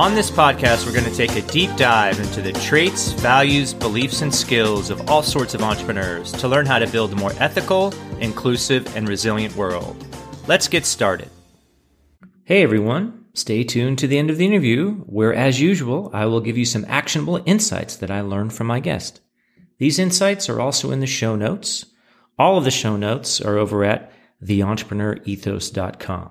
On this podcast, we're going to take a deep dive into the traits, values, beliefs, and skills of all sorts of entrepreneurs to learn how to build a more ethical, inclusive, and resilient world. Let's get started. Hey everyone, stay tuned to the end of the interview, where, as usual, I will give you some actionable insights that I learned from my guest. These insights are also in the show notes. All of the show notes are over at theentrepreneuroethos.com.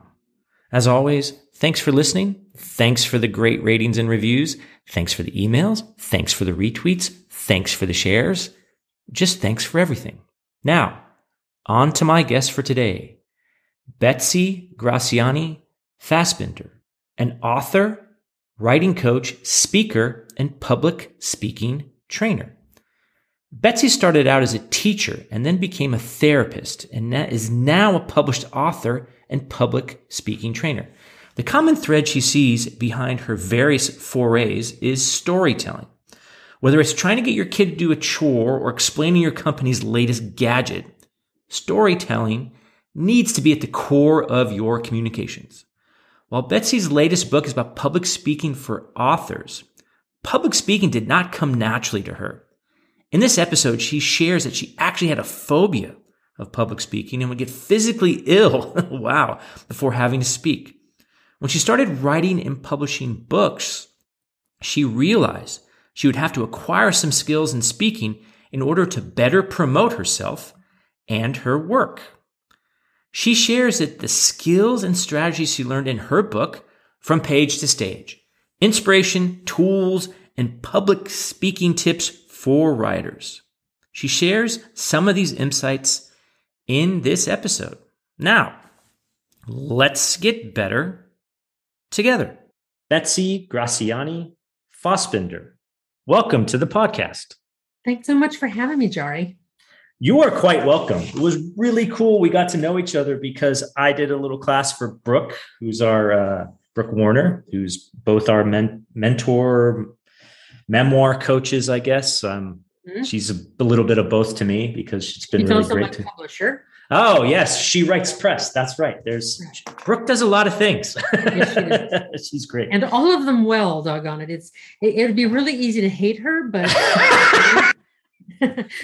As always, thanks for listening. Thanks for the great ratings and reviews. Thanks for the emails. Thanks for the retweets. Thanks for the shares. Just thanks for everything. Now, on to my guest for today. Betsy Graziani Fasbinder, an author, writing coach, speaker, and public speaking trainer. Betsy started out as a teacher and then became a therapist and is now a published author and public speaking trainer. The common thread she sees behind her various forays is storytelling. Whether it's trying to get your kid to do a chore or explaining your company's latest gadget, storytelling needs to be at the core of your communications. While Betsy's latest book is about public speaking for authors, public speaking did not come naturally to her. In this episode, she shares that she actually had a phobia of public speaking and would get physically ill, wow, before having to speak. When she started writing and publishing books, she realized she would have to acquire some skills in speaking in order to better promote herself and her work. She shares that the skills and strategies she learned in her book, From Page to Stage, inspiration, tools, and public speaking tips for writers. She shares some of these insights in this episode. Now, let's get better together. Betsy Graziani Fasbinder, welcome to the podcast. Thanks so much for having me, Jari. You are quite welcome. It was really cool. We got to know each other because I did a little class for Brooke, who's our uh, Brooke Warner, who's both our men- mentor, memoir coaches, I guess. Um, mm-hmm. She's a, a, little bit of both to me because she's been she's really also great. To, publisher. Oh yes, She Writes Press. That's right. There's Brooke does a lot of things. Yes, she she's great, and all of them well. Doggone it! It's it, would be really easy to hate her, but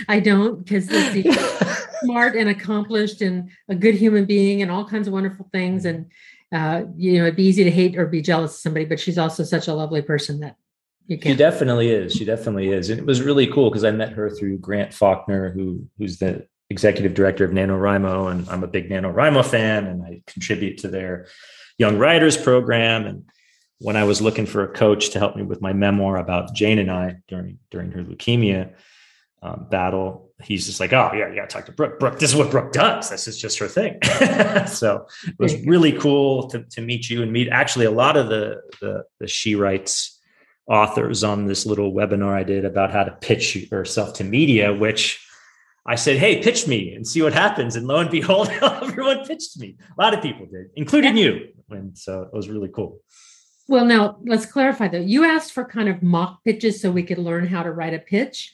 I don't because she's smart and accomplished and a good human being and all kinds of wonderful things. And uh, you know, it'd be easy to hate or be jealous of somebody, but she's also such a lovely person that you can. She definitely is. She definitely is. And it was really cool because I met her through Grant Faulkner, who who's the executive director of NaNoWriMo, and I'm a big NaNoWriMo fan, and I contribute to their young writers program. And when I was looking for a coach to help me with my memoir about Jane and I during during her leukemia, um, battle, he's just like, oh yeah, yeah, talk to Brooke. Brooke, this is what Brooke does. This is just her thing. so it was really cool to, to meet you and meet actually a lot of the, the the She Writes authors on this little webinar I did about how to pitch yourself to media, which I said, hey, pitch me and see what happens. And lo and behold, everyone pitched me. A lot of people did, including you. And so it was really cool. Well, now let's clarify though. You asked for kind of mock pitches so we could learn how to write a pitch.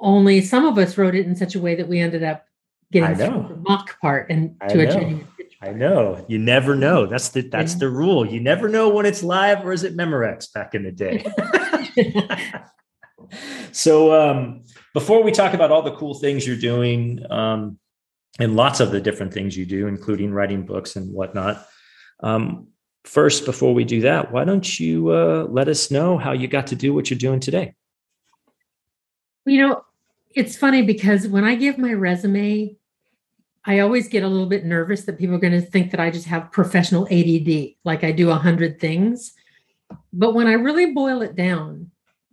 Only some of us wrote it in such a way that we ended up getting through the mock part and I to a genuine pitch. I know. You never know. That's the that's Yeah. the rule. You never know when it's live or is it Memorex back in the day. so um, before we talk about all the cool things you're doing um, and lots of the different things you do, including writing books and whatnot, um, first, before we do that, why don't you uh, let us know how you got to do what you're doing today? You know, it's funny because when I give my resume, I always get a little bit nervous that people are going to think that I just have professional ADD, like I do a hundred things. But when I really boil it down,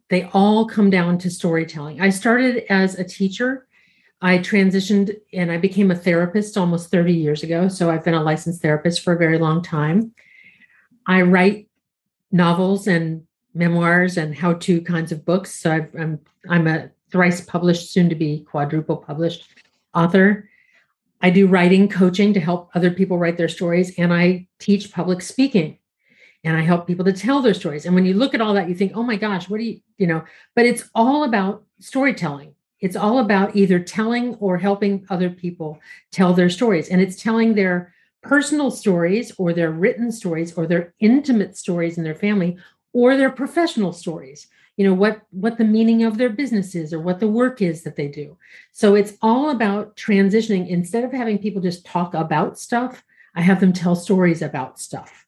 they all come down to storytelling. I started as a teacher. I transitioned and I became a therapist almost 30 years ago. So I've been a licensed therapist for a very long time. I write novels and memoirs and how-to kinds of books. So I've, I'm I'm a thrice published, soon to be quadruple published author. I do writing coaching to help other people write their stories, and I teach public speaking and I help people to tell their stories. And when you look at all that, you think, oh my gosh, what do you, you know, but it's all about storytelling. It's all about either telling or helping other people tell their stories. And it's telling their personal stories or their written stories or their intimate stories in their family or their professional stories you know what what the meaning of their business is or what the work is that they do so it's all about transitioning instead of having people just talk about stuff i have them tell stories about stuff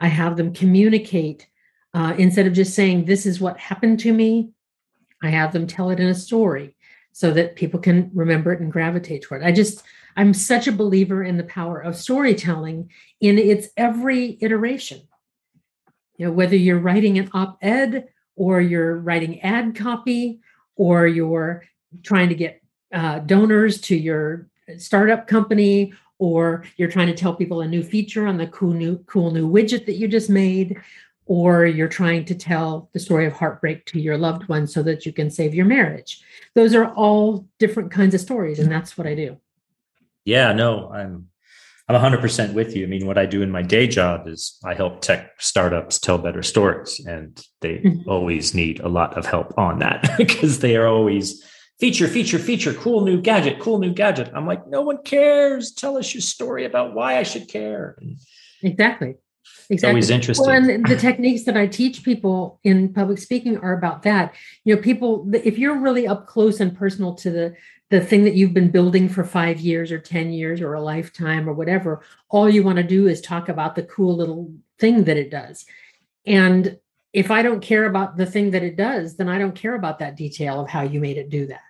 i have them communicate uh, instead of just saying this is what happened to me i have them tell it in a story so that people can remember it and gravitate toward it. I just i'm such a believer in the power of storytelling in its every iteration. You know whether you're writing an op-ed or you're writing ad copy or you're trying to get uh, donors to your startup company or you're trying to tell people a new feature on the cool new cool new widget that you just made or you're trying to tell the story of heartbreak to your loved one so that you can save your marriage those are all different kinds of stories and that's what i do Yeah, no, I'm I'm 100% with you. I mean, what I do in my day job is I help tech startups tell better stories and they Mhm. always need a lot of help on that because they are always feature feature feature cool new gadget, cool new gadget. I'm like, no one cares. Tell us your story about why I should care. Exactly It's exactly always interesting. Well, and the techniques that I teach people in public speaking are about that. You know, people, if you're really up close and personal to the the thing that you've been building for five years or 10 years or a lifetime or whatever, all you want to do is talk about the cool little thing that it does. And if I don't care about the thing that it does, then I don't care about that detail of how you made it do that.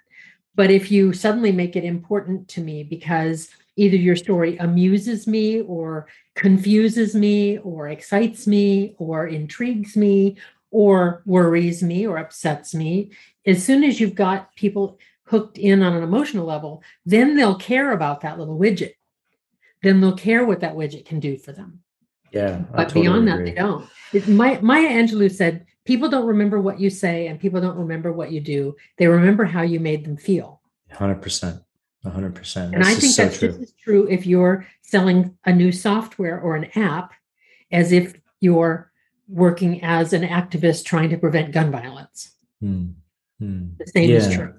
But if you suddenly make it important to me because either your story amuses me or confuses me or excites me or intrigues me or worries me or upsets me, as soon as you've got people hooked in on an emotional level, then they'll care about that little widget. Then they'll care what that widget can do for them. yeah. But totally beyond that, they don't. It, My, Maya Angelou said, people don't remember what you say and people don't remember what you do. They remember how you made them feel. 100%. 100%. And That's I just think so that's true. just as true if you're selling a new software or an app as if you're working as an activist trying to prevent gun violence. Hmm. Hmm. The same is true.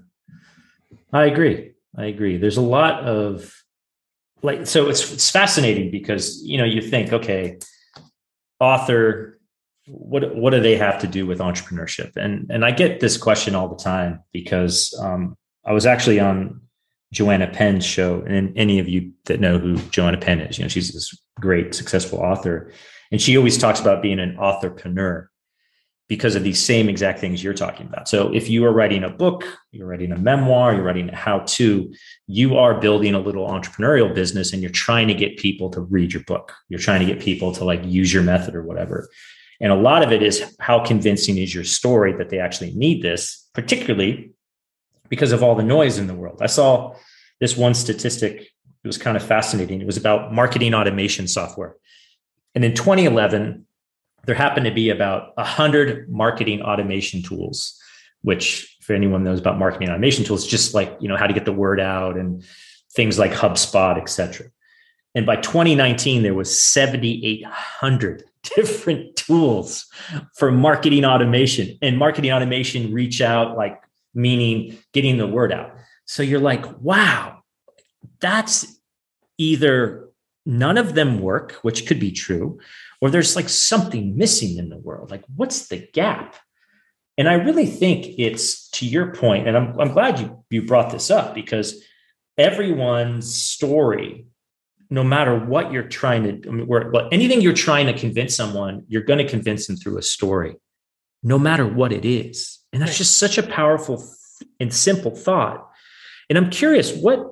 I agree. I agree. There's a lot of like so it's it's fascinating because you know you think okay author what what do they have to do with entrepreneurship and and I get this question all the time because um, I was actually on Joanna Penn's show and any of you that know who Joanna Penn is you know she's this great successful author and she always talks about being an authorpreneur because of these same exact things you're talking about. So if you are writing a book, you're writing a memoir, you're writing a how to, you are building a little entrepreneurial business and you're trying to get people to read your book. You're trying to get people to like use your method or whatever. And a lot of it is how convincing is your story that they actually need this, particularly because of all the noise in the world. I saw this one statistic, it was kind of fascinating. It was about marketing automation software. And in 2011, there happened to be about 100 marketing automation tools which for anyone knows about marketing automation tools just like you know how to get the word out and things like hubspot et cetera and by 2019 there was 7800 different tools for marketing automation and marketing automation reach out like meaning getting the word out. So you're like, wow, that's either none of them work, which could be true, or there's like something missing in the world. Like, what's the gap? And I really think it's to your point, and I'm, I'm glad you, you brought this up because everyone's story, no matter what you're trying to, I mean, well, anything you're trying to convince someone, you're going to convince them through a story, no matter what it is. And that's right. just such a powerful and simple thought. And I'm curious, what,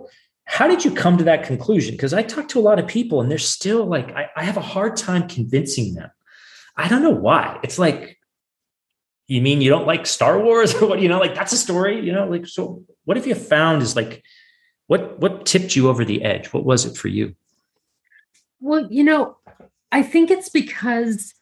how did you come to that conclusion? Because I talk to a lot of people and they're still like, I, I have a hard time convincing them. I don't know why. It's like, you mean you don't like Star Wars or what? You know, like that's a story, you know, like, so what have you found is like, what, what tipped you over the edge? What was it for you? Well, you know, I think it's because,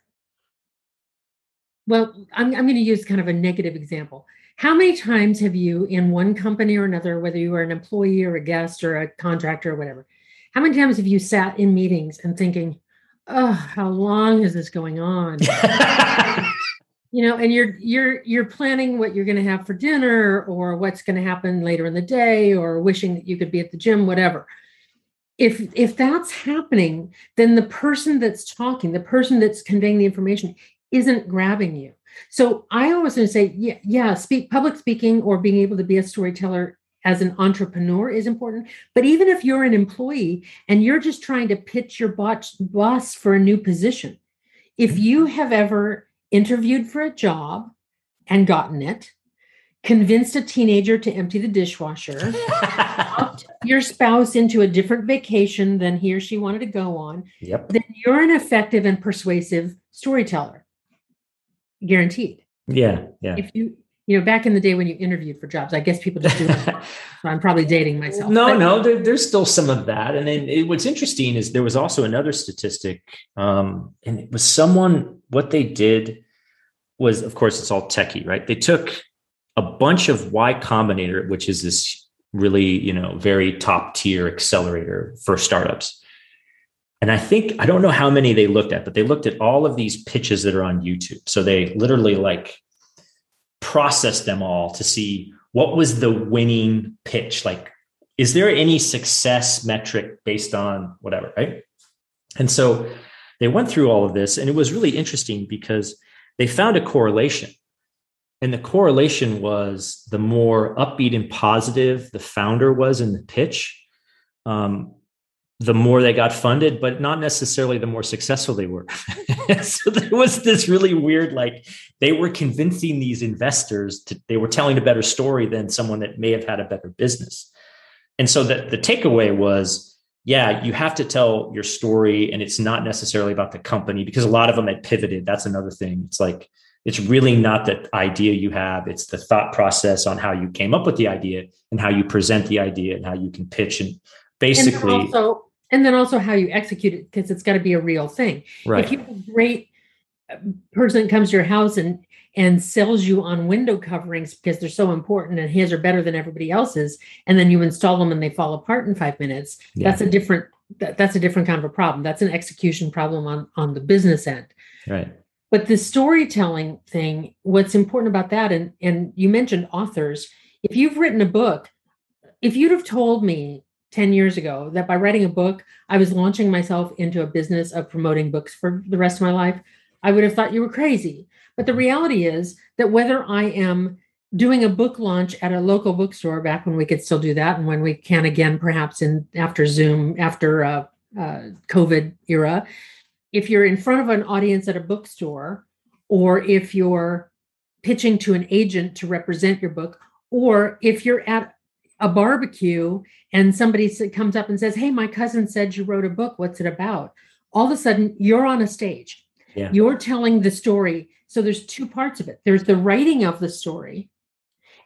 well, I'm, I'm going to use kind of a negative example. How many times have you, in one company or another, whether you are an employee or a guest or a contractor or whatever, how many times have you sat in meetings and thinking, oh, how long is this going on? you know, and you're you're you're planning what you're going to have for dinner or what's going to happen later in the day or wishing that you could be at the gym, whatever. If if that's happening, then the person that's talking, the person that's conveying the information isn't grabbing you. So I always want to say, yeah, yeah, speak public speaking or being able to be a storyteller as an entrepreneur is important. But even if you're an employee and you're just trying to pitch your boss for a new position, if mm-hmm. you have ever interviewed for a job and gotten it, convinced a teenager to empty the dishwasher, your spouse into a different vacation than he or she wanted to go on, yep. then you're an effective and persuasive storyteller guaranteed. Yeah, yeah. If you you know back in the day when you interviewed for jobs, I guess people just do. I'm probably dating myself. No, but, no, there, there's still some of that. And then it, what's interesting is there was also another statistic, um, and it was someone. What they did was, of course, it's all techie, right? They took a bunch of Y Combinator, which is this really you know very top tier accelerator for startups and I think, I don't know how many they looked at, but they looked at all of these pitches that are on YouTube. So they literally like processed them all to see what was the winning pitch. Like, is there any success metric based on whatever? Right. And so they went through all of this, and it was really interesting because they found a correlation. And the correlation was the more upbeat and positive the founder was in the pitch, um, the more they got funded, but not necessarily the more successful they were. so there was this really weird, like they were convincing these investors to, they were telling a better story than someone that may have had a better business. And so the, the takeaway was, yeah, you have to tell your story and it's not necessarily about the company because a lot of them had pivoted. That's another thing. It's like, it's really not the idea you have. It's the thought process on how you came up with the idea and how you present the idea and how you can pitch and basically and also and then also how you execute it because it's got to be a real thing. Right. if you have a great uh, person comes to your house and and sells you on window coverings because they're so important and his are better than everybody else's and then you install them and they fall apart in five minutes yeah. that's a different that, that's a different kind of a problem. That's an execution problem on on the business end. Right but the storytelling thing what's important about that and and you mentioned authors if you've written a book if you'd have told me 10 years ago that by writing a book, I was launching myself into a business of promoting books for the rest of my life, I would have thought you were crazy. But the reality is that whether I am doing a book launch at a local bookstore back when we could still do that and when we can again perhaps in after zoom after uh, uh, covid era if you're in front of an audience at a bookstore or if you're pitching to an agent to represent your book or if you're at a barbecue and somebody comes up and says, Hey, my cousin said you wrote a book. What's it about? All of a sudden, you're on a stage. Yeah. You're telling the story. So there's two parts of it there's the writing of the story,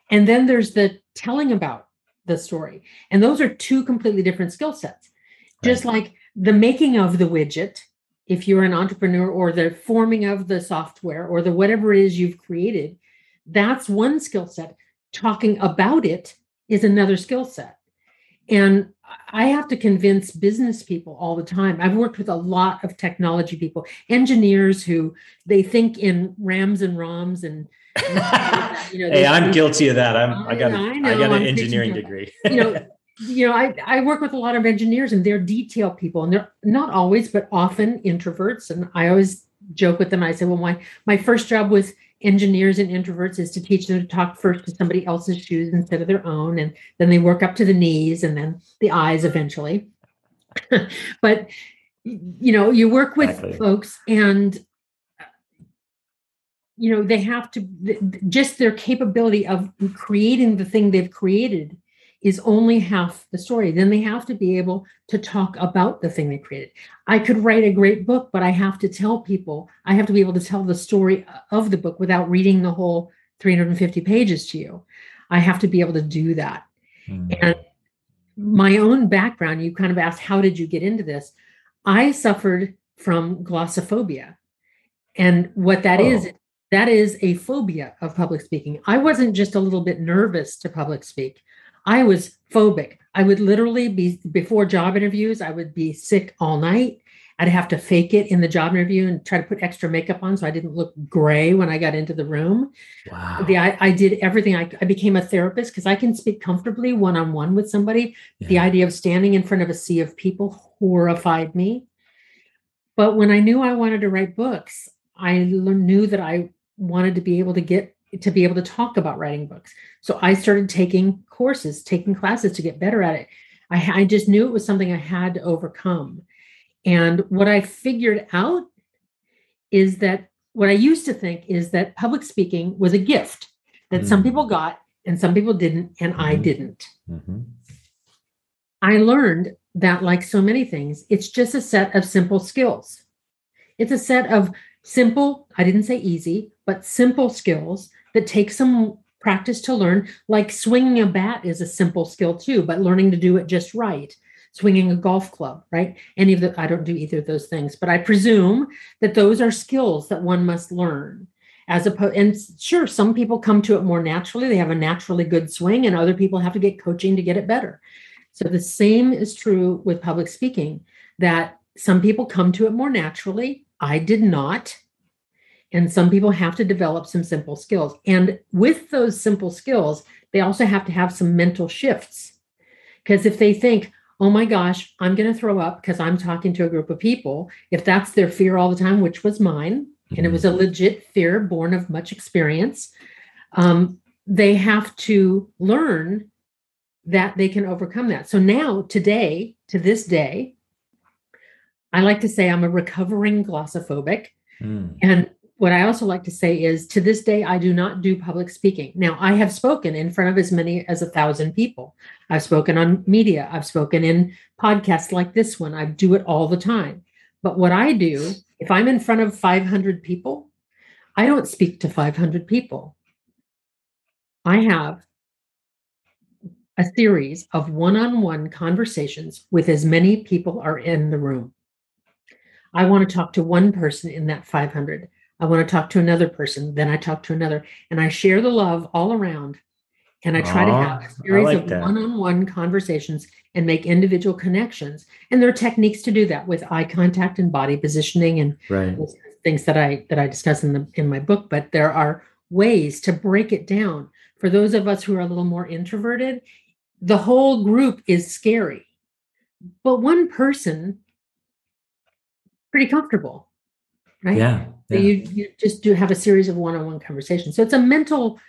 and then there's the telling about the story. And those are two completely different skill sets. Right. Just like the making of the widget, if you're an entrepreneur, or the forming of the software, or the whatever it is you've created, that's one skill set. Talking about it is another skill set. And I have to convince business people all the time. I've worked with a lot of technology people, engineers who they think in RAMs and ROMs and you know, hey, I'm guilty of that. I'm I got a, I, I got an I'm engineering degree. you know, you know, I, I work with a lot of engineers and they're detail people and they're not always, but often introverts. And I always joke with them. I say, well, my my first job with engineers and introverts is to teach them to talk first to somebody else's shoes instead of their own. And then they work up to the knees and then the eyes eventually. but you know, you work with exactly. folks and you know they have to just their capability of creating the thing they've created is only half the story then they have to be able to talk about the thing they created i could write a great book but i have to tell people i have to be able to tell the story of the book without reading the whole 350 pages to you i have to be able to do that mm-hmm. and my own background you kind of asked how did you get into this i suffered from glossophobia and what that oh. is that is a phobia of public speaking. I wasn't just a little bit nervous to public speak. I was phobic. I would literally be before job interviews, I would be sick all night. I'd have to fake it in the job interview and try to put extra makeup on so I didn't look gray when I got into the room. Wow. The, I, I did everything. I, I became a therapist because I can speak comfortably one on one with somebody. Yeah. The idea of standing in front of a sea of people horrified me. But when I knew I wanted to write books, I knew that I wanted to be able to get to be able to talk about writing books. So I started taking courses, taking classes to get better at it. I, I just knew it was something I had to overcome. And what I figured out is that what I used to think is that public speaking was a gift that mm-hmm. some people got and some people didn't, and mm-hmm. I didn't. Mm-hmm. I learned that, like so many things, it's just a set of simple skills. It's a set of simple, I didn't say easy, but simple skills that take some practice to learn. Like swinging a bat is a simple skill too, but learning to do it just right. Swinging a golf club, right? Any of the, I don't do either of those things, but I presume that those are skills that one must learn as opposed and sure some people come to it more naturally they have a naturally good swing and other people have to get coaching to get it better so the same is true with public speaking that some people come to it more naturally I did not. And some people have to develop some simple skills. And with those simple skills, they also have to have some mental shifts. Because if they think, oh my gosh, I'm going to throw up because I'm talking to a group of people, if that's their fear all the time, which was mine, and it was a mm-hmm. legit fear born of much experience, um, they have to learn that they can overcome that. So now, today, to this day, I like to say I'm a recovering glossophobic. Mm. And what I also like to say is to this day, I do not do public speaking. Now, I have spoken in front of as many as a thousand people. I've spoken on media, I've spoken in podcasts like this one. I do it all the time. But what I do, if I'm in front of 500 people, I don't speak to 500 people. I have a series of one on one conversations with as many people are in the room. I want to talk to one person in that 500. I want to talk to another person. Then I talk to another. And I share the love all around. And I try Aww, to have a series like of one on one conversations and make individual connections. And there are techniques to do that with eye contact and body positioning and right. things that I that I discuss in the in my book. But there are ways to break it down. For those of us who are a little more introverted, the whole group is scary. But one person pretty comfortable, right? Yeah. So you, you just do have a series of one-on-one conversations. So it's a mental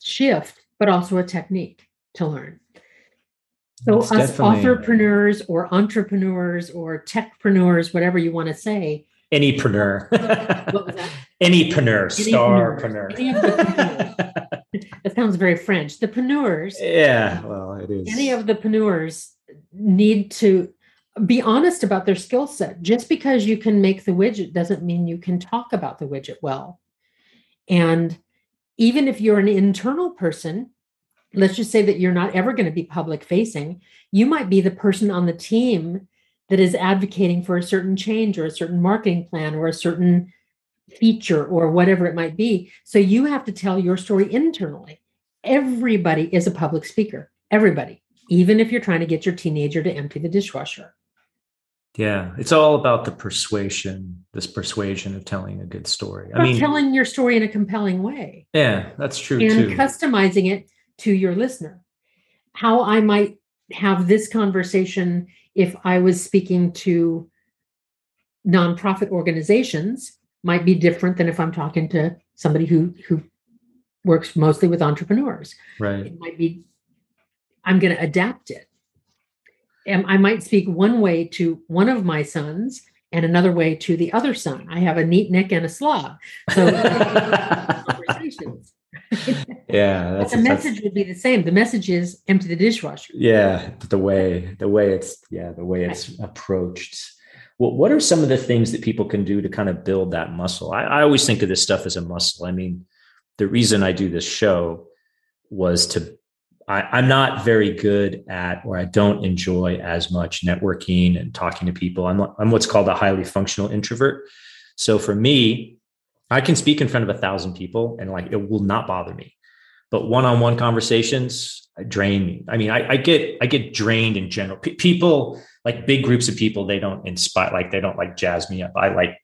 shift, but also a technique to learn. So it's us entrepreneurs or entrepreneurs or techpreneurs, whatever you want to say. Anypreneur. Anypreneur, starpreneur. Any that sounds very French. The preneurs. Yeah, well, it is. Any of the preneurs need to be honest about their skill set. Just because you can make the widget doesn't mean you can talk about the widget well. And even if you're an internal person, let's just say that you're not ever going to be public facing, you might be the person on the team that is advocating for a certain change or a certain marketing plan or a certain feature or whatever it might be. So you have to tell your story internally. Everybody is a public speaker. Everybody even if you're trying to get your teenager to empty the dishwasher. Yeah, it's all about the persuasion, this persuasion of telling a good story. I mean, telling your story in a compelling way. Yeah, that's true and too. customizing it to your listener. How I might have this conversation if I was speaking to nonprofit organizations might be different than if I'm talking to somebody who who works mostly with entrepreneurs. Right. It might be I'm going to adapt it. And I might speak one way to one of my sons and another way to the other son. I have a neat neck and a slob. So conversations. yeah, that's the message would be the same. The message is empty the dishwasher. Yeah, the way the way it's yeah the way it's right. approached. Well, what are some of the things that people can do to kind of build that muscle? I, I always think of this stuff as a muscle. I mean, the reason I do this show was to I, am not very good at, or I don't enjoy as much networking and talking to people. I'm, I'm what's called a highly functional introvert. So for me, I can speak in front of a thousand people and like it will not bother me. But one-on-one conversations drain me. I mean, I, I get I get drained in general. P- people like big groups of people, they don't inspire, like they don't like jazz me up. I like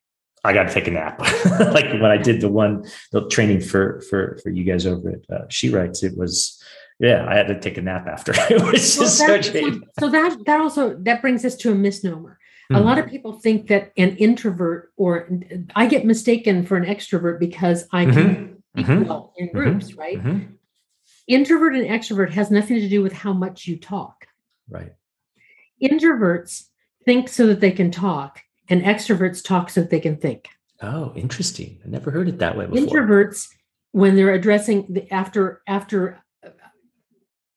I got to take a nap. like when I did the one the training for for for you guys over at uh, She Writes, it was yeah, I had to take a nap after. it was well, so, so, that that also that brings us to a misnomer. Mm-hmm. A lot of people think that an introvert or I get mistaken for an extrovert because I can mm-hmm. mm-hmm. well in mm-hmm. groups, right? Mm-hmm. Introvert and extrovert has nothing to do with how much you talk. Right. Introverts think so that they can talk, and extroverts talk so that they can think. Oh, interesting. I never heard it that way before. Introverts, when they're addressing the after after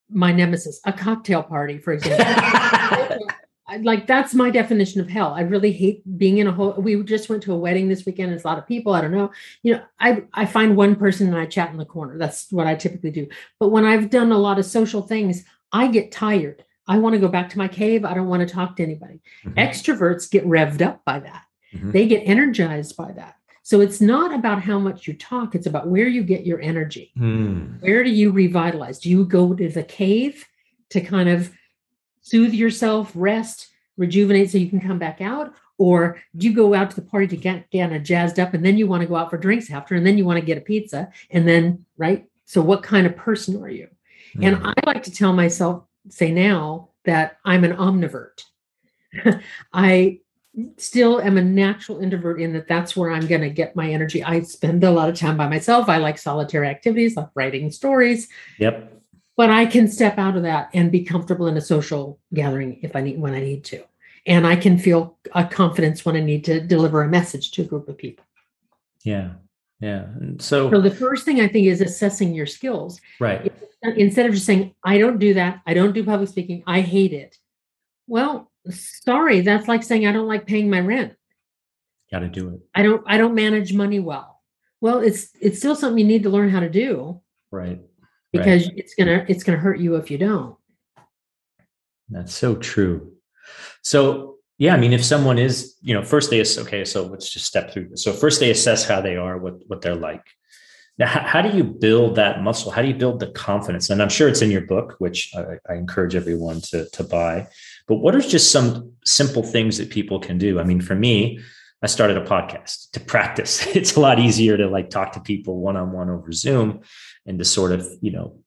my nemesis, a cocktail party, for example. like that's my definition of hell. I really hate being in a whole. We just went to a wedding this weekend. It's a lot of people. I don't know. You know, I I find one person and I chat in the corner. That's what I typically do. But when I've done a lot of social things, I get tired. I want to go back to my cave. I don't want to talk to anybody. Mm-hmm. Extroverts get revved up by that. Mm-hmm. They get energized by that. So it's not about how much you talk, it's about where you get your energy. Mm. Where do you revitalize? Do you go to the cave to kind of soothe yourself, rest, rejuvenate so you can come back out? Or do you go out to the party to get kind of jazzed up and then you want to go out for drinks after and then you want to get a pizza and then, right? So what kind of person are you? Mm. And I like to tell myself, say now, that I'm an omnivert. I still am a natural introvert in that that's where I'm going to get my energy. I spend a lot of time by myself. I like solitary activities, like writing stories. Yep. But I can step out of that and be comfortable in a social gathering if I need when I need to. And I can feel a confidence when I need to deliver a message to a group of people. Yeah. Yeah. So, so the first thing I think is assessing your skills. Right. Instead of just saying, I don't do that, I don't do public speaking, I hate it. Well, sorry, that's like saying I don't like paying my rent. Got to do it. I don't I don't manage money well. Well, it's it's still something you need to learn how to do. Right. Because right. it's going to it's going to hurt you if you don't. That's so true. So, yeah, I mean if someone is, you know, first they okay, so let's just step through this. So first they assess how they are, what what they're like. Now, how, how, do you build that muscle? How do you build the confidence? And I'm sure it's in your book, which I, I encourage everyone to, to buy. But what are just some simple things that people can do? I mean, for me, I started a podcast to practice. It's a lot easier to like talk to people one on one over Zoom and to sort of, you know,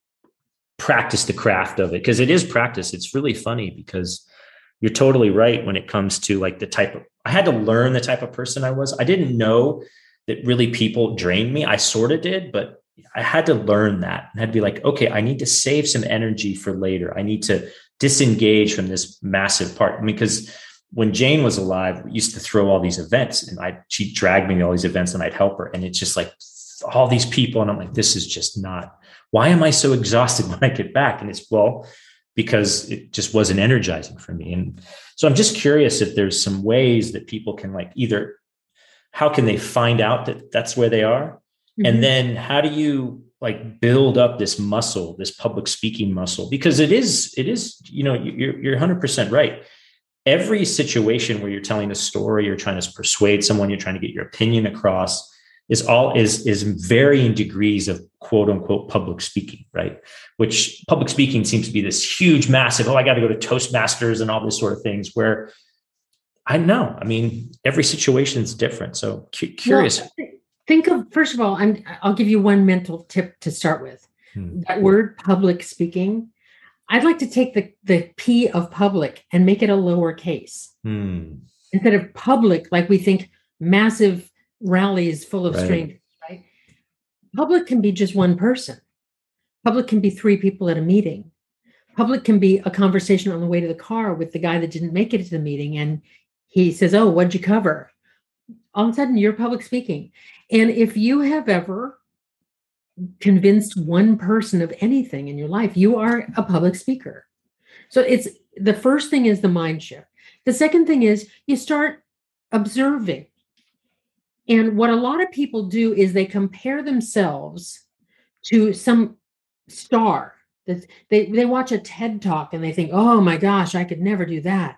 practice the craft of it because it is practice. It's really funny because you're totally right when it comes to like the type of, I had to learn the type of person I was. I didn't know that really people drained me. I sort of did, but I had to learn that. And I'd be like, okay, I need to save some energy for later. I need to disengage from this massive part because when Jane was alive, we used to throw all these events and I she dragged me to all these events and I'd help her. And it's just like all these people. And I'm like, this is just not why am I so exhausted when I get back? And it's well, because it just wasn't energizing for me. And so I'm just curious if there's some ways that people can like either how can they find out that that's where they are? Mm-hmm. And then how do you like build up this muscle this public speaking muscle because it is it is you know you're, you're 100% right every situation where you're telling a story you're trying to persuade someone you're trying to get your opinion across is all is is varying degrees of quote unquote public speaking, right? Which public speaking seems to be this huge, massive, oh, I got to go to Toastmasters and all these sort of things where I know. I mean, every situation is different. So cu- curious. Well, think of first of all, I'm I'll give you one mental tip to start with. Hmm. That word public speaking. I'd like to take the, the P of public and make it a lowercase. Hmm. Instead of public, like we think massive rallies full of right. strangers, right? Public can be just one person. Public can be three people at a meeting. Public can be a conversation on the way to the car with the guy that didn't make it to the meeting and he says, Oh, what'd you cover? All of a sudden, you're public speaking. And if you have ever convinced one person of anything in your life, you are a public speaker. So it's the first thing is the mind shift. The second thing is you start observing. And what a lot of people do is they compare themselves to some star. That they, they watch a TED talk and they think, oh my gosh, I could never do that.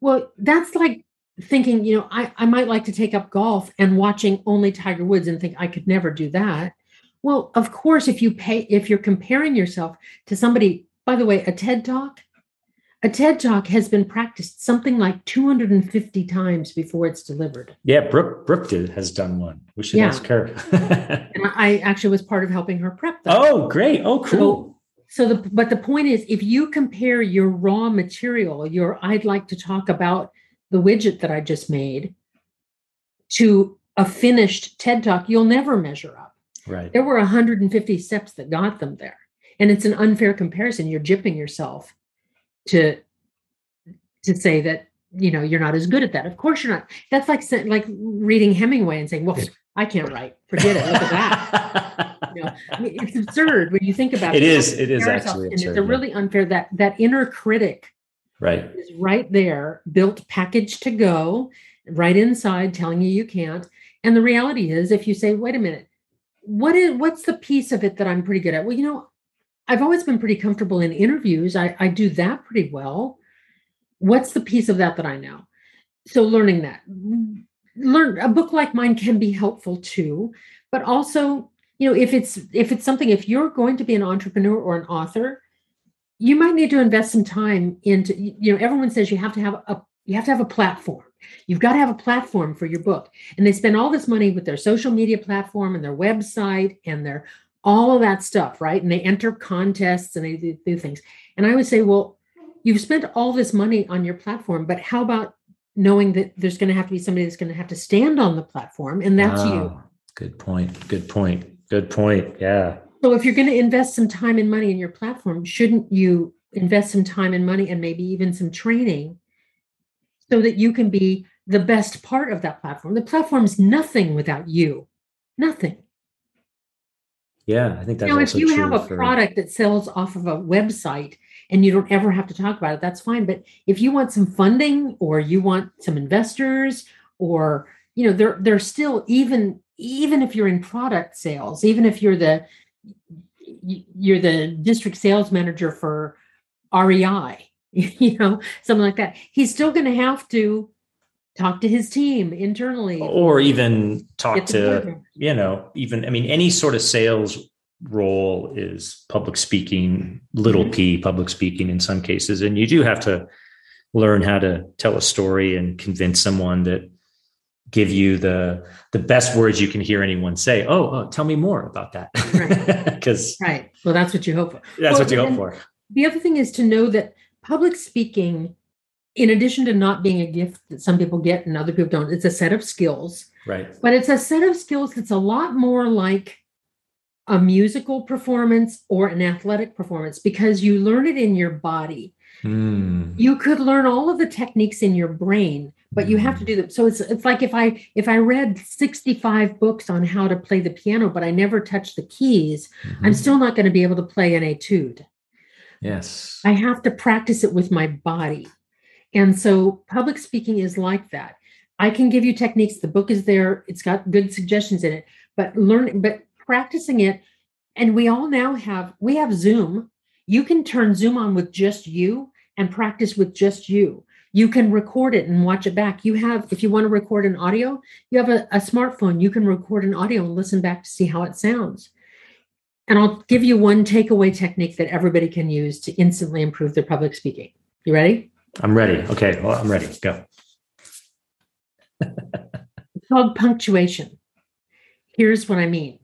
Well, that's like thinking, you know, I, I might like to take up golf and watching only Tiger Woods and think I could never do that. Well, of course, if you pay, if you're comparing yourself to somebody, by the way, a TED talk, a TED talk has been practiced something like 250 times before it's delivered. Yeah, Brooke Brooke did, has done one. We should yeah. ask her. and I actually was part of helping her prep. That. Oh, great! Oh, cool. So, so the but the point is, if you compare your raw material, your I'd like to talk about the widget that I just made, to a finished TED talk, you'll never measure up. Right. There were 150 steps that got them there. And it's an unfair comparison. You're jipping yourself to to say that you know you're not as good at that. Of course you're not. That's like like reading Hemingway and saying, "Well, I can't write. Forget it. Look at that." you know, I mean, it's absurd when you think about it. It is. It is actually absurd. And it's a really unfair that that inner critic, right, is right there, built package to go, right inside, telling you you can't. And the reality is, if you say, "Wait a minute," what is what's the piece of it that I'm pretty good at? Well, you know, I've always been pretty comfortable in interviews. I, I do that pretty well. What's the piece of that that I know? So learning that. Learn a book like mine can be helpful too, but also, you know, if it's if it's something, if you're going to be an entrepreneur or an author, you might need to invest some time into, you know, everyone says you have to have a you have to have a platform. You've got to have a platform for your book. And they spend all this money with their social media platform and their website and their all of that stuff, right? And they enter contests and they do, do things. And I would say, well, you've spent all this money on your platform, but how about knowing that there's going to have to be somebody that's going to have to stand on the platform, and that's wow. you. Ah, good point. Good point. Good point. Yeah. So if you're going to invest some time and money in your platform, shouldn't you invest some time and money and maybe even some training so that you can be the best part of that platform? The platform is nothing without you. Nothing. Yeah, I think that's now, if you have a for... product that sells off of a website and you don't ever have to talk about it, that's fine. But if you want some funding or you want some investors or you know, they're they're still even even if you're in product sales, even if you're the you're the district sales manager for REI, you know, something like that, he's still going to have to talk to his team internally or even talk to you know even i mean any sort of sales role is public speaking little mm-hmm. p public speaking in some cases. And you do have to learn how to tell a story and convince someone that give you the the best words you can hear anyone say oh, oh tell me more about that because right. right well that's what you hope for that's well, what you hope for the other thing is to know that public speaking in addition to not being a gift that some people get and other people don't, it's a set of skills. Right. But it's a set of skills that's a lot more like a musical performance or an athletic performance because you learn it in your body. Mm. You could learn all of the techniques in your brain, but you have to hmm. do them. So it's it's like if I if I read 65 books on how to play the piano, but I never touch the keys, mm-hmm. I'm still not going to be able to play an etude. Yes. I have to practice it with my body. And so public speaking is like that. I can give you techniques. The book is there. It's got good suggestions in it, but learn, but practicing it. And we all now have, we have Zoom. You can turn Zoom on with just you and practice with just you. You can record it and watch it back. You have, if you want to record an audio, you have a, a smartphone. You can record an audio and listen back to see how it sounds. And I'll give you one takeaway technique that everybody can use to instantly improve their public speaking. You ready? I'm ready. Okay, well, I'm ready. Go. it's called punctuation. Here's what I mean.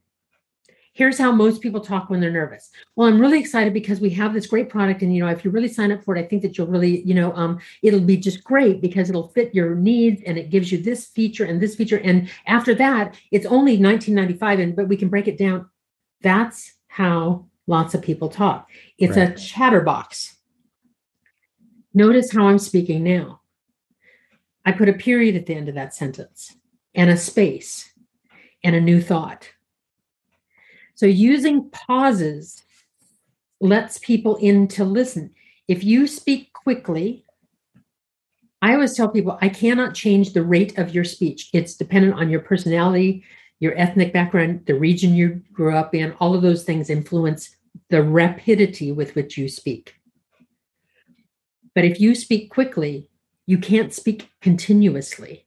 Here's how most people talk when they're nervous. Well, I'm really excited because we have this great product, and you know, if you really sign up for it, I think that you'll really, you know, um, it'll be just great because it'll fit your needs and it gives you this feature and this feature. And after that, it's only 1995, and but we can break it down. That's how lots of people talk. It's right. a chatterbox. Notice how I'm speaking now. I put a period at the end of that sentence and a space and a new thought. So using pauses lets people in to listen. If you speak quickly, I always tell people I cannot change the rate of your speech. It's dependent on your personality, your ethnic background, the region you grew up in. All of those things influence the rapidity with which you speak. But if you speak quickly, you can't speak continuously.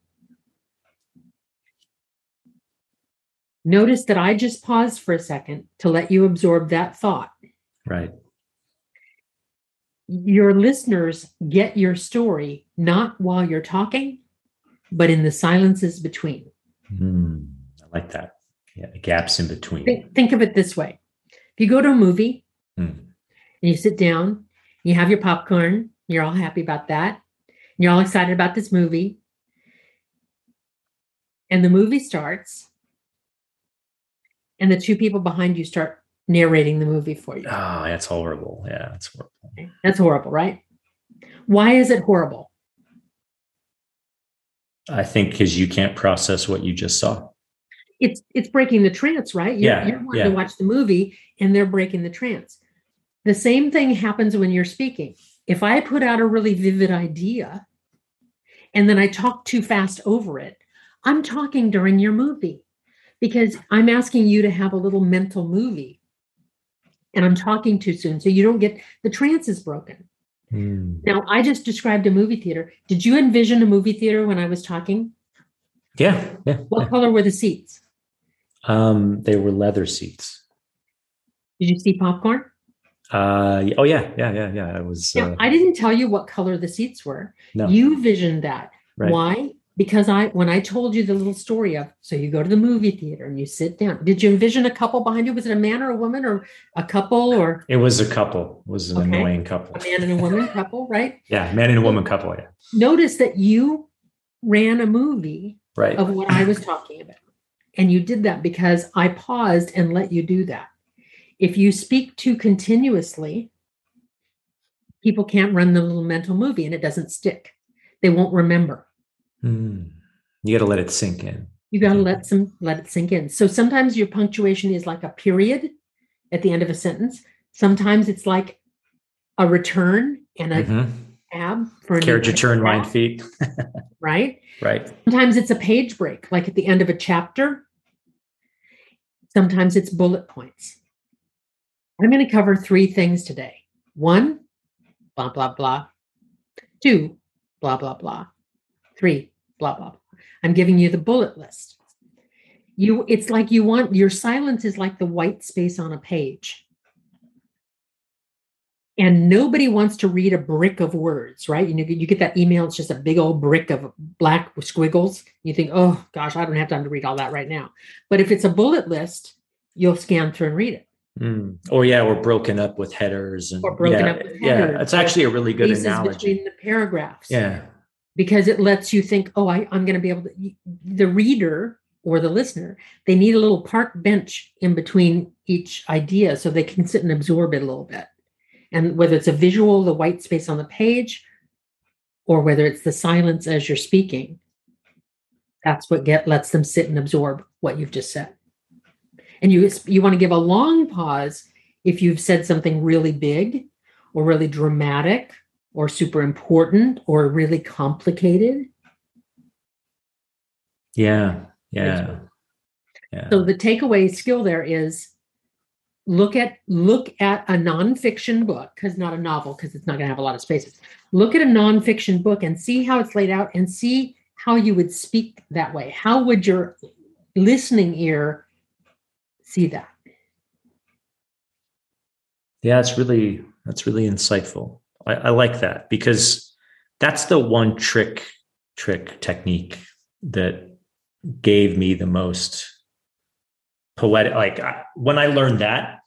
Notice that I just paused for a second to let you absorb that thought. Right. Your listeners get your story not while you're talking, but in the silences between. Mm, I like that. Yeah, the gaps in between. Think, think, of it this way if you go to a movie mm. and you sit down, you have your popcorn, you're all happy about that, you're all excited about this movie, and the movie starts and the two people behind you start narrating the movie for you. Oh, that's horrible. Yeah, that's horrible. That's horrible, right? Why is it horrible? I think because you can't process what you just saw. It's it's breaking the trance, right? You're, yeah, you're wanting yeah. to watch the movie and they're breaking the trance. The same thing happens when you're speaking. If I put out a really vivid idea and then I talk too fast over it, I'm talking during your movie because I'm asking you to have a little mental movie and I'm talking too soon. So you don't get the trance is broken. Mm. Now, I just described a movie theater. Did you envision a movie theater when I was talking? Yeah. yeah what yeah. color were the seats? Um, they were leather seats. Did you see popcorn? Uh, oh yeah, yeah, yeah, yeah. It was. Yeah, uh, I didn't tell you what color the seats were. No. You visioned that. Right. Why? Because I when I told you the little story of so you go to the movie theater and you sit down. Did you envision a couple behind you? Was it a man or a woman or a couple or it was a couple. It was an okay. annoying couple. A man and a woman couple, right? Yeah, man and a woman couple, yeah. Notice that you ran a movie right. of what I was talking about. And you did that because I paused and let you do that. If you speak too continuously, people can't run the little mental movie and it doesn't stick. They won't remember. Mm. You got to let it sink in. You got to let some let it sink in. So sometimes your punctuation is like a period at the end of a sentence. Sometimes it's like a return and a mm-hmm. tab for a carriage return line feed. right? Right. Sometimes it's a page break, like at the end of a chapter. Sometimes it's bullet points. I'm going to cover three things today. One, blah, blah, blah. Two, blah, blah, blah. Three, blah, blah, blah. I'm giving you the bullet list. You, it's like you want your silence is like the white space on a page. And nobody wants to read a brick of words, right? You know, you get that email, it's just a big old brick of black squiggles. You think, oh gosh, I don't have time to read all that right now. But if it's a bullet list, you'll scan through and read it. Mm. Or yeah, we're broken up with headers and or broken yeah, up with headers. Yeah, it's actually a really good analogy. Between the paragraphs. Yeah because it lets you think, oh, I, I'm going to be able to. The reader or the listener, they need a little park bench in between each idea so they can sit and absorb it a little bit. And whether it's a visual, the white space on the page, or whether it's the silence as you're speaking, that's what get lets them sit and absorb what you've just said. And you you want to give a long pause if you've said something really big or really dramatic or super important or really complicated. Yeah. Yeah. yeah. So the takeaway skill there is look at look at a nonfiction book because not a novel because it's not going to have a lot of spaces look at a nonfiction book and see how it's laid out and see how you would speak that way how would your listening ear see that yeah it's really that's really insightful I, I like that because that's the one trick trick technique that gave me the most poetic like I, when i learned that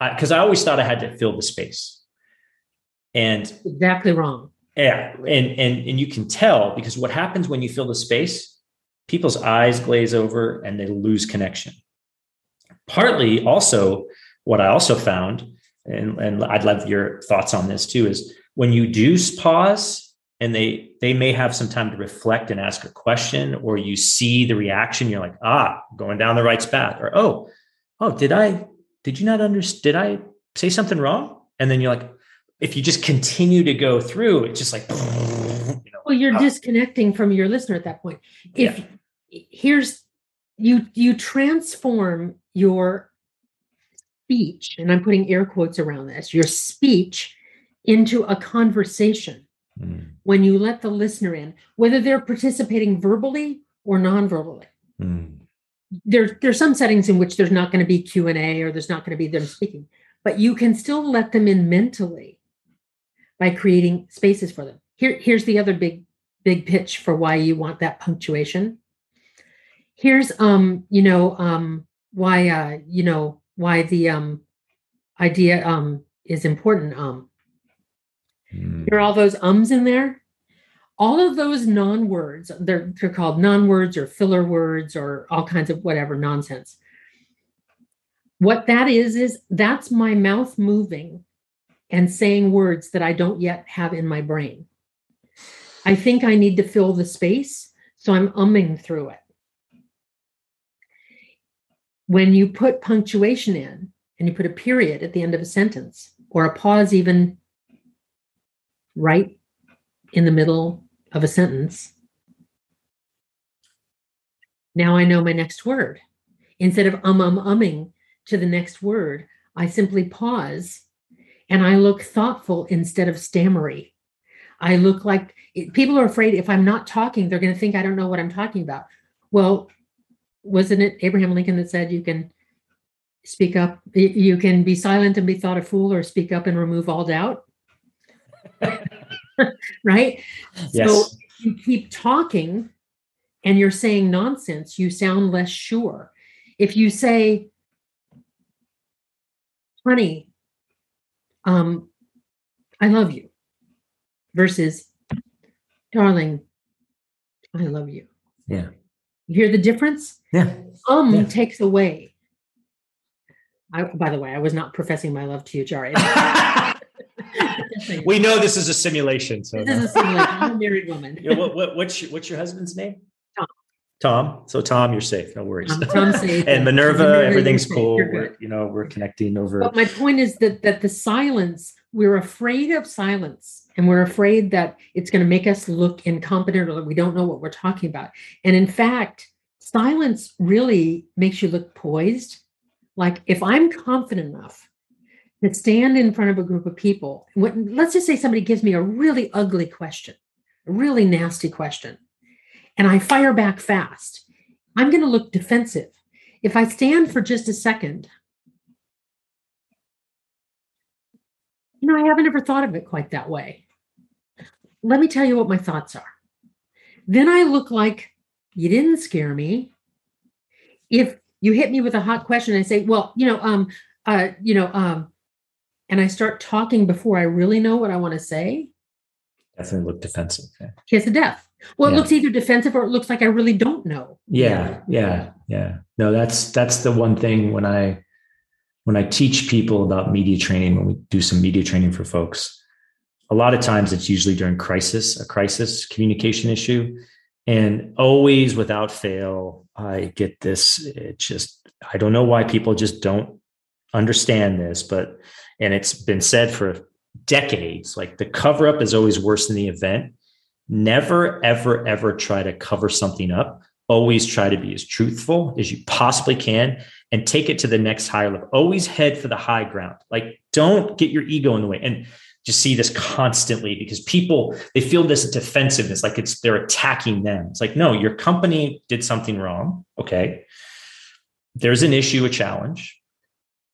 because I, I, always thought i had to fill the space. And exactly wrong. Yeah and and and you can tell because what happens when you fill the space people's eyes glaze over and they lose connection. Partly also what i also found and, and i'd love your thoughts on this too is when you do pause and they they may have some time to reflect and ask a question or you see the reaction you're like ah going down the right path or oh oh did i did you not understand did i say something wrong? And then you're like if you just continue to go through it's just like you know, well you're disconnecting from your listener at that point. If yeah. here's you you transform your speech and i'm putting air quotes around this your speech into a conversation mm. when you let the listener in, whether they're participating verbally or non-verbally. Mm. There, there's some settings in which there's not going to be Q&A or there's not going to be them speaking, but you can still let them in mentally by creating spaces for them. Here, here's the other big, big pitch for why you want that punctuation. Here's, um, you know, um, why, uh, you know, why the um, idea um, is important. Um, Mm. Hear all those ums in there? All of those non words, they're, they're called non words or filler words or all kinds of whatever nonsense. What that is, is that's my mouth moving and saying words that I don't yet have in my brain. I think I need to fill the space, so I'm umming through it. When you put punctuation in and you put a period at the end of a sentence or a pause, even right in the middle of a sentence. Now I know my next word. Instead of um, um, umming to the next word, I simply pause and I look thoughtful instead of stammery. I look like people are afraid if I'm not talking, they're going to think I don't know what I'm talking about. Well, wasn't it Abraham Lincoln that said you can speak up, you can be silent and be thought a fool, or speak up and remove all doubt? right? Yes. So you keep talking and you're saying nonsense, you sound less sure. If you say, honey, um, I love you, versus, darling, I love you. Yeah. You hear the difference? Yeah. Um yeah. takes away. I, by the way, I was not professing my love to you, Jari. we know this is a simulation. So this is a simulation. I'm a married woman. yeah, what, what, what's your, what's your husband's name? Tom. Tom. So Tom, you're safe. No worries. Um, Tom's safe. and Minerva, Minerva everything's cool. We're, you know, we're connecting over. But my point is that that the silence, we're afraid of silence, and we're afraid that it's going to make us look incompetent or that we don't know what we're talking about. And in fact, silence really makes you look poised. Like if I'm confident enough to stand in front of a group of people. Let's just say somebody gives me a really ugly question, a really nasty question, and I fire back fast. I'm going to look defensive. If I stand for just a second, you know, I haven't ever thought of it quite that way. Let me tell you what my thoughts are. Then I look like you didn't scare me. If you hit me with a hot question, I say, well, you know, um, uh, you know, um, and I start talking before I really know what I want to say, definitely look defensive. Yeah. Kiss of death. Well, yeah. it looks either defensive or it looks like I really don't know. Yeah, yeah, yeah. No, that's that's the one thing when I when I teach people about media training, when we do some media training for folks, a lot of times it's usually during crisis, a crisis communication issue. And always without fail, I get this. It just, I don't know why people just don't understand this, but and it's been said for decades like the cover up is always worse than the event never ever ever try to cover something up always try to be as truthful as you possibly can and take it to the next higher level. Always head for the high ground. Like don't get your ego in the way. And just see this constantly because people they feel this defensiveness like it's they're attacking them. It's like no, your company did something wrong. Okay. There's an issue, a challenge.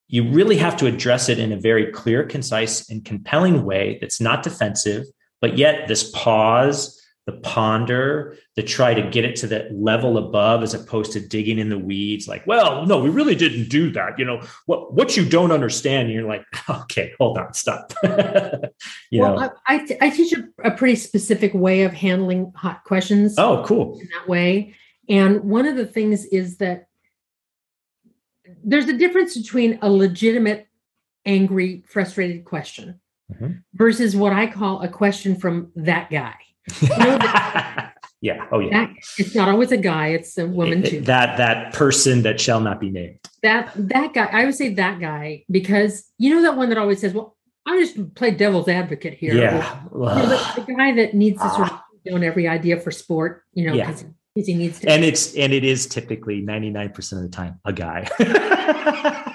You really have to address it in a very clear, concise, and compelling way that's not defensive, but yet this pause, the ponder, the try to get it to that level above as opposed to digging in the weeds like, well, no, we really didn't do that. You know, what what you don't understand, you're like, okay, hold on, stop. you well, know. I, I, I teach a, a pretty specific way of handling hot questions. Oh, cool. In that way. And one of the things is that there's a difference between a legitimate, angry, frustrated question mm-hmm. versus what I call a question from that guy yeah. Oh yeah. That, it's not always a guy; it's a woman too. That that person that shall not be named. That that guy. I would say that guy because you know that one that always says, "Well, I just play devil's advocate here." Yeah. Or, you know, the, the, guy that needs to sort of own every idea for sport. You know, because yeah. he needs to. And it's and it is typically ninety nine percent of the time a guy.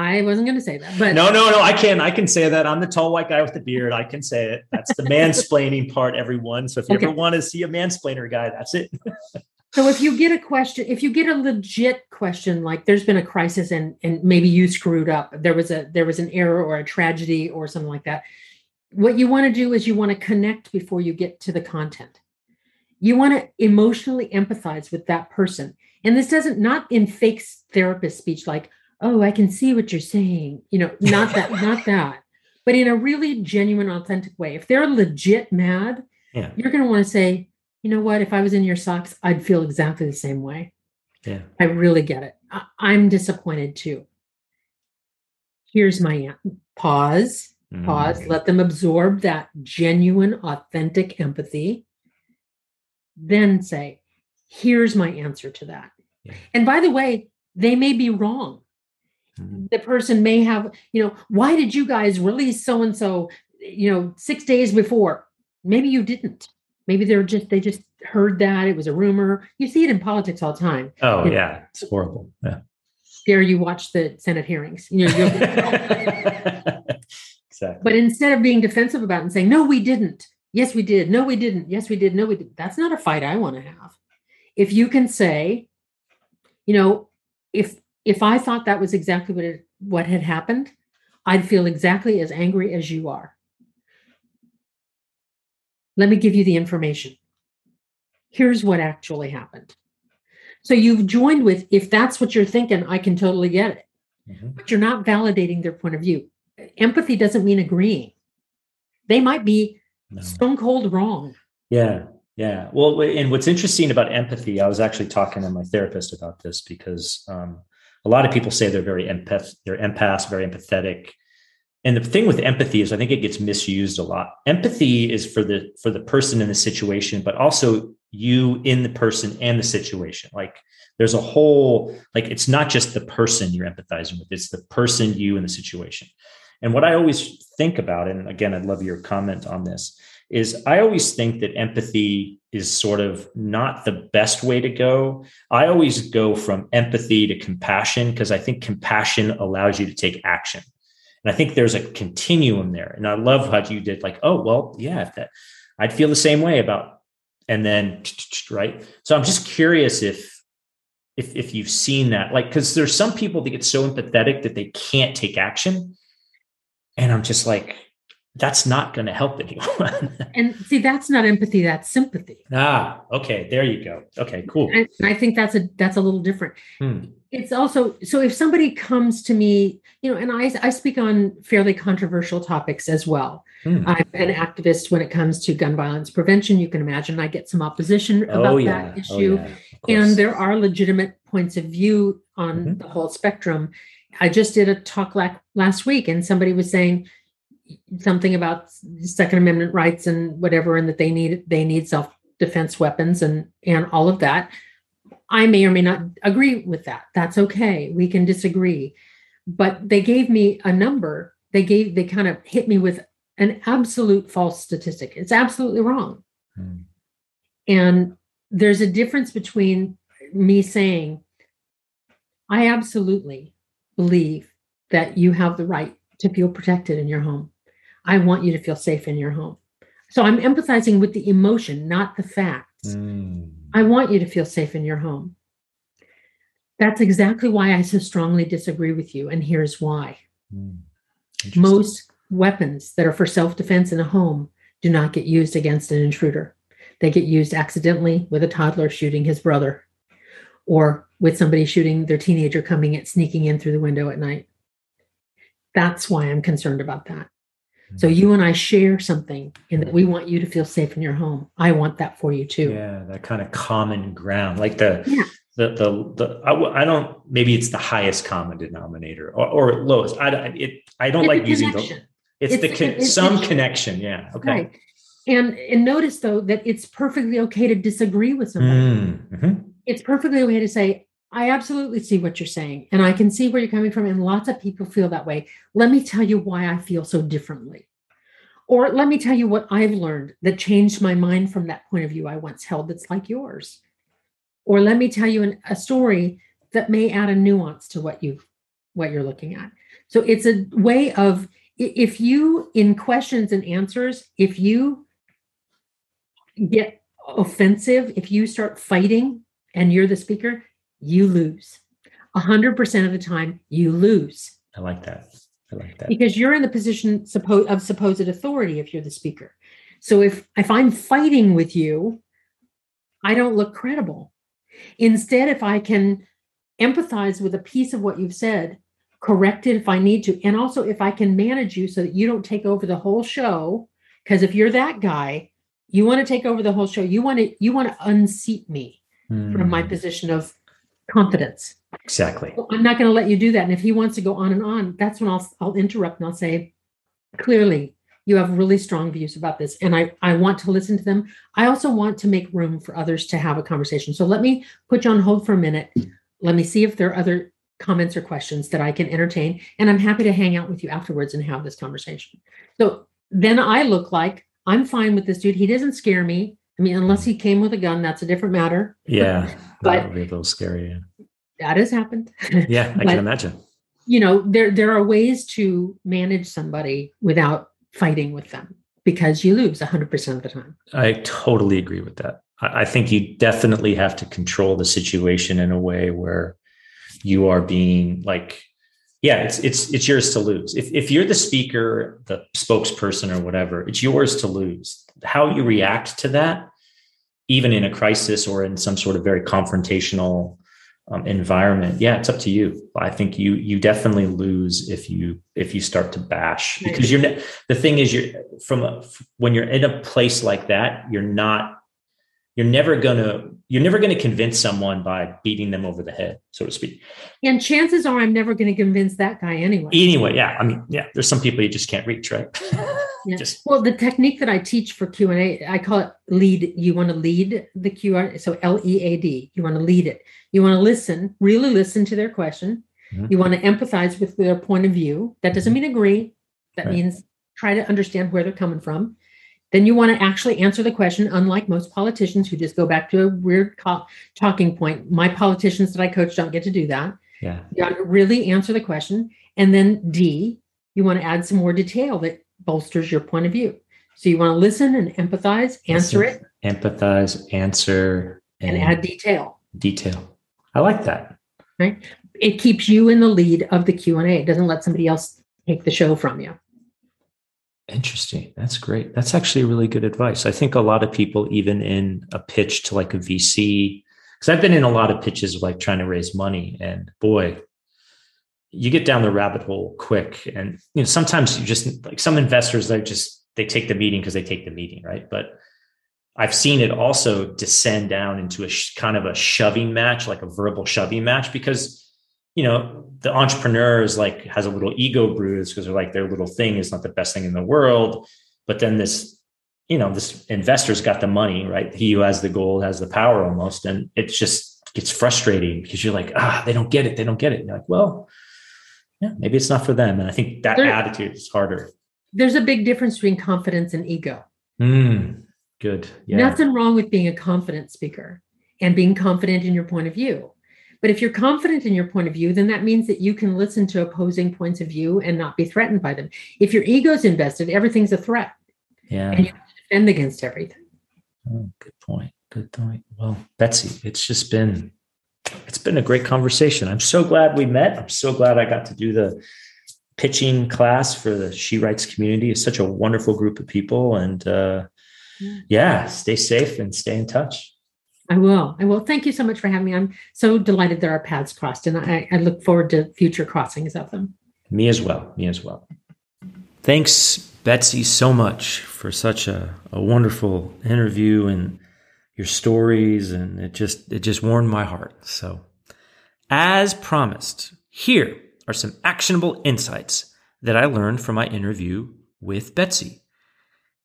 I wasn't going to say that, but no, no, no. I can, I can say that. I'm the tall white guy with the beard. I can say it. That's the mansplaining part, everyone. So if you okay. ever want to see a mansplainer guy, that's it. so if you get a question, if you get a legit question, like there's been a crisis and and maybe you screwed up, there was a there was an error or a tragedy or something like that. What you want to do is you want to connect before you get to the content. You want to emotionally empathize with that person. And this doesn't not in fake therapist speech like oh i can see what you're saying you know not that not that but in a really genuine authentic way. If they're legit mad yeah. you're going to want to say you know what? If i was in your socks i'd feel exactly the same way. Yeah. I really get it. I, i'm disappointed too. Here's my pause pause mm. let them absorb that genuine authentic empathy. Then say here's my answer to that. Yeah. and by the way they may be wrong Mm-hmm. the person may have you know why did you guys release so and so you know six days before? Maybe you didn't. Maybe they're just they just heard that it was a rumor. You see it in politics all the time. Oh you yeah. Know, it's horrible. Yeah. Dare you watch the senate hearings. You know exactly but instead of being defensive about it and saying no we didn't. Yes we did. No we didn't. Yes we did. No we did that's not a fight i want to have. If you can say you know if if I thought that was exactly what it, what had happened, I'd feel exactly as angry as you are. Let me give you the information. Here's what actually happened. So you've joined with, if that's what you're thinking, I can totally get it. Mm-hmm. But you're not validating their point of view. Empathy doesn't mean agreeing. They might be no. stone cold wrong. Yeah. Yeah. Well, and what's interesting about empathy, I was actually talking to my therapist about this because um, a lot of people say they're very empath, they're empaths, very empathetic. And the thing with empathy is I think it gets misused a lot. Empathy is for the for the person in the situation, but also you in the person and the situation. Like there's a whole like it's not just the person you're empathizing with, it's the person, you, and the situation. And what I always think about, and again, I'd love your comment on this, is I always think that empathy is sort of not the best way to go. I always go from empathy to compassion because I think compassion allows you to take action. And I think there's a continuum there. And I love how you did like, oh, well, yeah, that I'd feel the same way about, and then right. So I'm just curious if if if you've seen that, like, because there's some people that get so empathetic that they can't take action. And I'm just like, that's not going to help anyone. and see, that's not empathy, that's sympathy. Ah, okay. There you go. Okay, cool. And I think that's a that's a little different. Hmm. It's also so if somebody comes to me, you know, and I I speak on fairly controversial topics as well. Hmm. I'm an activist when it comes to gun violence prevention. You can imagine I get some opposition oh, about yeah. that oh, issue. Oh, yeah. And there are legitimate points of view on mm-hmm. the whole spectrum. I just did a talk like last week and somebody was saying, something about Second Amendment rights and whatever, and that they need they need self defense weapons and and all of that. I may or may not agree with that. That's okay. We can disagree. But they gave me a number. They gave they kind of hit me with an absolute false statistic. It's absolutely wrong. Hmm. And there's a difference between me saying, I absolutely believe that you have the right to feel protected in your home. I want you to feel safe in your home. So I'm empathizing with the emotion, not the facts. Mm. I want you to feel safe in your home. That's exactly why I so strongly disagree with you. And here's why. Mm. Most weapons that are for self defense in a home do not get used against an intruder. They get used accidentally with a toddler shooting his brother or with somebody shooting their teenager coming in, sneaking in through the window at night. That's why I'm concerned about that. So mm-hmm. you and I share something in that we want you to feel safe in your home. I want that for you too. Yeah, that kind of common ground, like the yeah. the the the. I, I, don't. Maybe it's the highest common denominator or, or lowest. I it. I don't it's like using the. It's, it's the con- it's, some connection. Yeah. Okay. Right. And and notice though that it's perfectly okay to disagree with somebody. Mm-hmm. It's perfectly okay to say, I absolutely see what you're saying, and I can see where you're coming from. And lots of people feel that way. Let me tell you why I feel so differently. Or let me tell you what I've learned that changed my mind from that point of view I once held that's like yours. Or let me tell you an, a story that may add a nuance to what you what you're looking at. So it's a way of if you in questions and answers, if you get offensive, if you start fighting and you're the speaker, you lose. 100% of the time, you lose. I like that. I like that. Because you're in the position of supposed authority if you're the speaker. So if if I'm fighting with you, I don't look credible. Instead, if I can empathize with a piece of what you've said, correct it if I need to, and also if I can manage you so that you don't take over the whole show, because if you're that guy, you want to take over the whole show. You want to you want to unseat me mm. from my hmm. position of confidence. Exactly. Well, I'm not going to let you do that. And if he wants to go on and on, that's when I'll I'll interrupt and I'll say, clearly, you have really strong views about this, and I I want to listen to them. I also want to make room for others to have a conversation. So let me put you on hold for a minute. Let me see if there are other comments or questions that I can entertain, and I'm happy to hang out with you afterwards and have this conversation. So then I look like I'm fine with this dude. He doesn't scare me. I mean, unless he came with a gun, that's a different matter. Yeah, but that would be a little scary. Yeah. That has happened. Yeah, I but, can imagine. You know, there there are ways to manage somebody without fighting with them because you lose 100% of the time. I totally agree with that. I, I think you definitely have to control the situation in a way where you are being like yeah it's it's it's yours to lose if, if you're the speaker the spokesperson or whatever it's yours to lose how you react to that even in a crisis or in some sort of very confrontational um, environment yeah it's up to you. I think you you definitely lose if you if you start to bash because you're the thing is you're from a, when you're in a place like that you're not you're never gonna you're never gonna convince someone by beating them over the head so to speak. And chances are i'm never going to convince that guy anyway. Anyway yeah i mean yeah there's some people you just can't reach right yeah. Just well, the technique that I teach for Q and A, I call it lead. You want to lead the Q. So L E A D. You want to lead it. You want to listen, really listen to their question. Mm-hmm. You want to empathize with their point of view. That doesn't mean agree. That right. means try to understand where they're coming from. Then you want to actually answer the question, unlike most politicians who just go back to a weird co- talking point. My politicians that I coach don't get to do that. Yeah. You want to really answer the question. And then D, you want to add some more detail that bolsters your point of view. So you want to listen and empathize, answer listen, it, empathize, answer, and, and add detail. Detail. I like that. Right. It keeps you in the lead of the Q and A. It doesn't let somebody else take the show from you. Interesting. That's great. That's actually really good advice. I think a lot of people, even in a pitch to like a VC, because I've been in a lot of pitches of like trying to raise money, and boy, you get down the rabbit hole quick. And you know sometimes you just like some investors they just they take the meeting because they take the meeting right? But i've seen it also descend down into a sh- kind of a shoving match like a verbal shoving match because you know the entrepreneur is like has a little ego bruise because they're like their little thing is not the best thing in the world. But then this you know this investor's got the money right? He who has the gold has the power almost. And it just gets frustrating because you're like ah they don't get it. They don't get it. And you're like well yeah, maybe it's not for them. And I think that there, attitude is harder. There's a big difference between confidence and ego. Mm, good. Yeah. Nothing wrong with being a confident speaker. and being confident in your point of view. But if you're confident in your point of view, then that means that you can listen to opposing points of view and not be threatened by them. If your ego's invested, everything's a threat. Yeah. And you defend against everything. Oh, good point. Good point. Well, Betsy, it's just been it's been a great conversation. I'm so glad we met. I'm so glad I got to do the pitching class for the She Writes community. It's such a wonderful group of people. And uh, yeah, stay safe and stay in touch. I will. I will. Thank you so much for having me. I'm so delighted that our paths crossed, and I, I look forward to future crossings of them. Me as well. Me as well. Thanks, Betsy, so much for such a, a wonderful interview and your stories, and it just it just warmed my heart. So, as promised, here are some actionable insights that I learned from my interview with Betsy.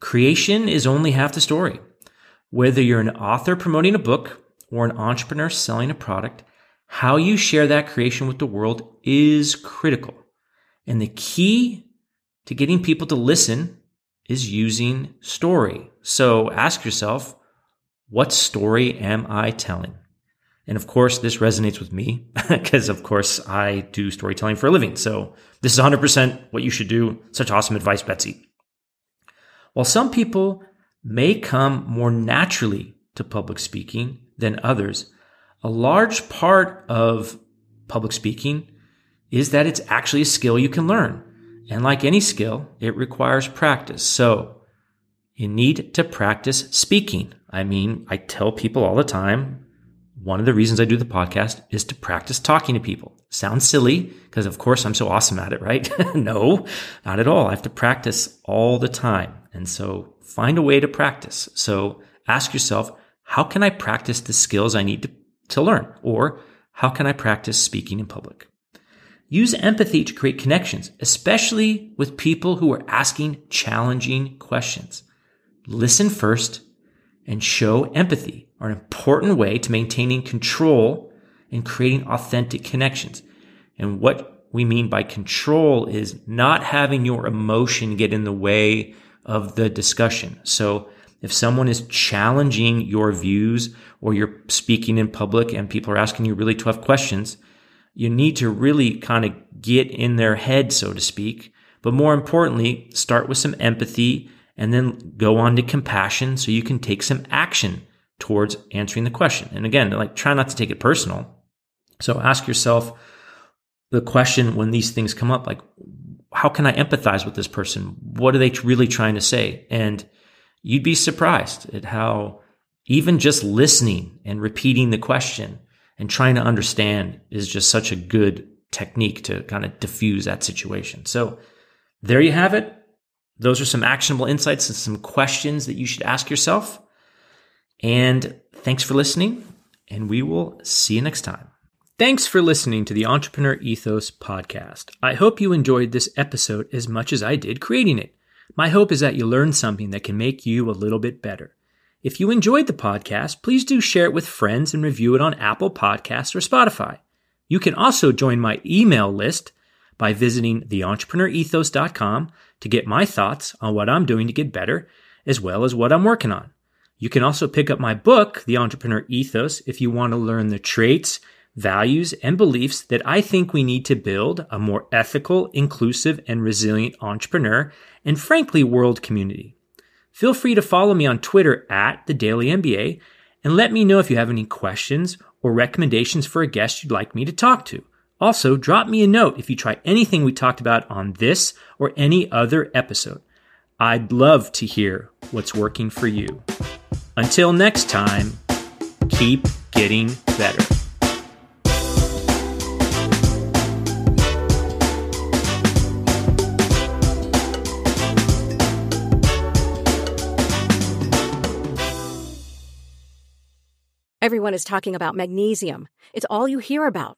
Creation is only half the story. Whether you're an author promoting a book or an entrepreneur selling a product, how you share that creation with the world is critical. And the key to getting people to listen is using story. So ask yourself, what story am I telling? And of course, this resonates with me because, of course, I do storytelling for a living. So this is 100% what you should do. Such awesome advice, Betsy. While some people may come more naturally to public speaking than others, a large part of public speaking is that it's actually a skill you can learn. And like any skill, it requires practice. So you need to practice speaking. I mean, I tell people all the time, one of the reasons I do the podcast is to practice talking to people. Sounds silly because of course I'm so awesome at it, right? no, not at all. I have to practice all the time. And so find a way to practice. So ask yourself, how can I practice the skills I need to, to learn? Or how can I practice speaking in public? Use empathy to create connections, especially with people who are asking challenging questions. Listen first and show empathy are an important way to maintaining control and creating authentic connections. And what we mean by control is not having your emotion get in the way of the discussion. So if someone is challenging your views or you're speaking in public and people are asking you really tough questions, you need to really kind of get in their head, so to speak. But more importantly, start with some empathy and then go on to compassion so you can take some action towards answering the question. And again, like try not to take it personal. So ask yourself the question when these things come up, like, how can I empathize with this person? What are they really trying to say? And you'd be surprised at how even just listening and repeating the question and trying to understand is just such a good technique to kind of diffuse that situation. So there you have it. Those are some actionable insights and some questions that you should ask yourself. And thanks for listening, and we will see you next time. Thanks for listening to the Entrepreneur Ethos podcast. I hope you enjoyed this episode as much as I did creating it. My hope is that you learned something that can make you a little bit better. If you enjoyed the podcast, please do share it with friends and review it on Apple Podcasts or Spotify. You can also join my email list by visiting theentrepreneurethos.com to get my thoughts on what I'm doing to get better, as well as what I'm working on. You can also pick up my book, The Entrepreneur Ethos, if you want to learn the traits, values, and beliefs that I think we need to build a more ethical, inclusive, and resilient entrepreneur and frankly, world community. Feel free to follow me on Twitter at the Daily MBA and let me know if you have any questions or recommendations for a guest you'd like me to talk to. Also, drop me a note if you try anything we talked about on this or any other episode. I'd love to hear what's working for you. Until next time, keep getting better. Everyone is talking about magnesium. It's all you hear about.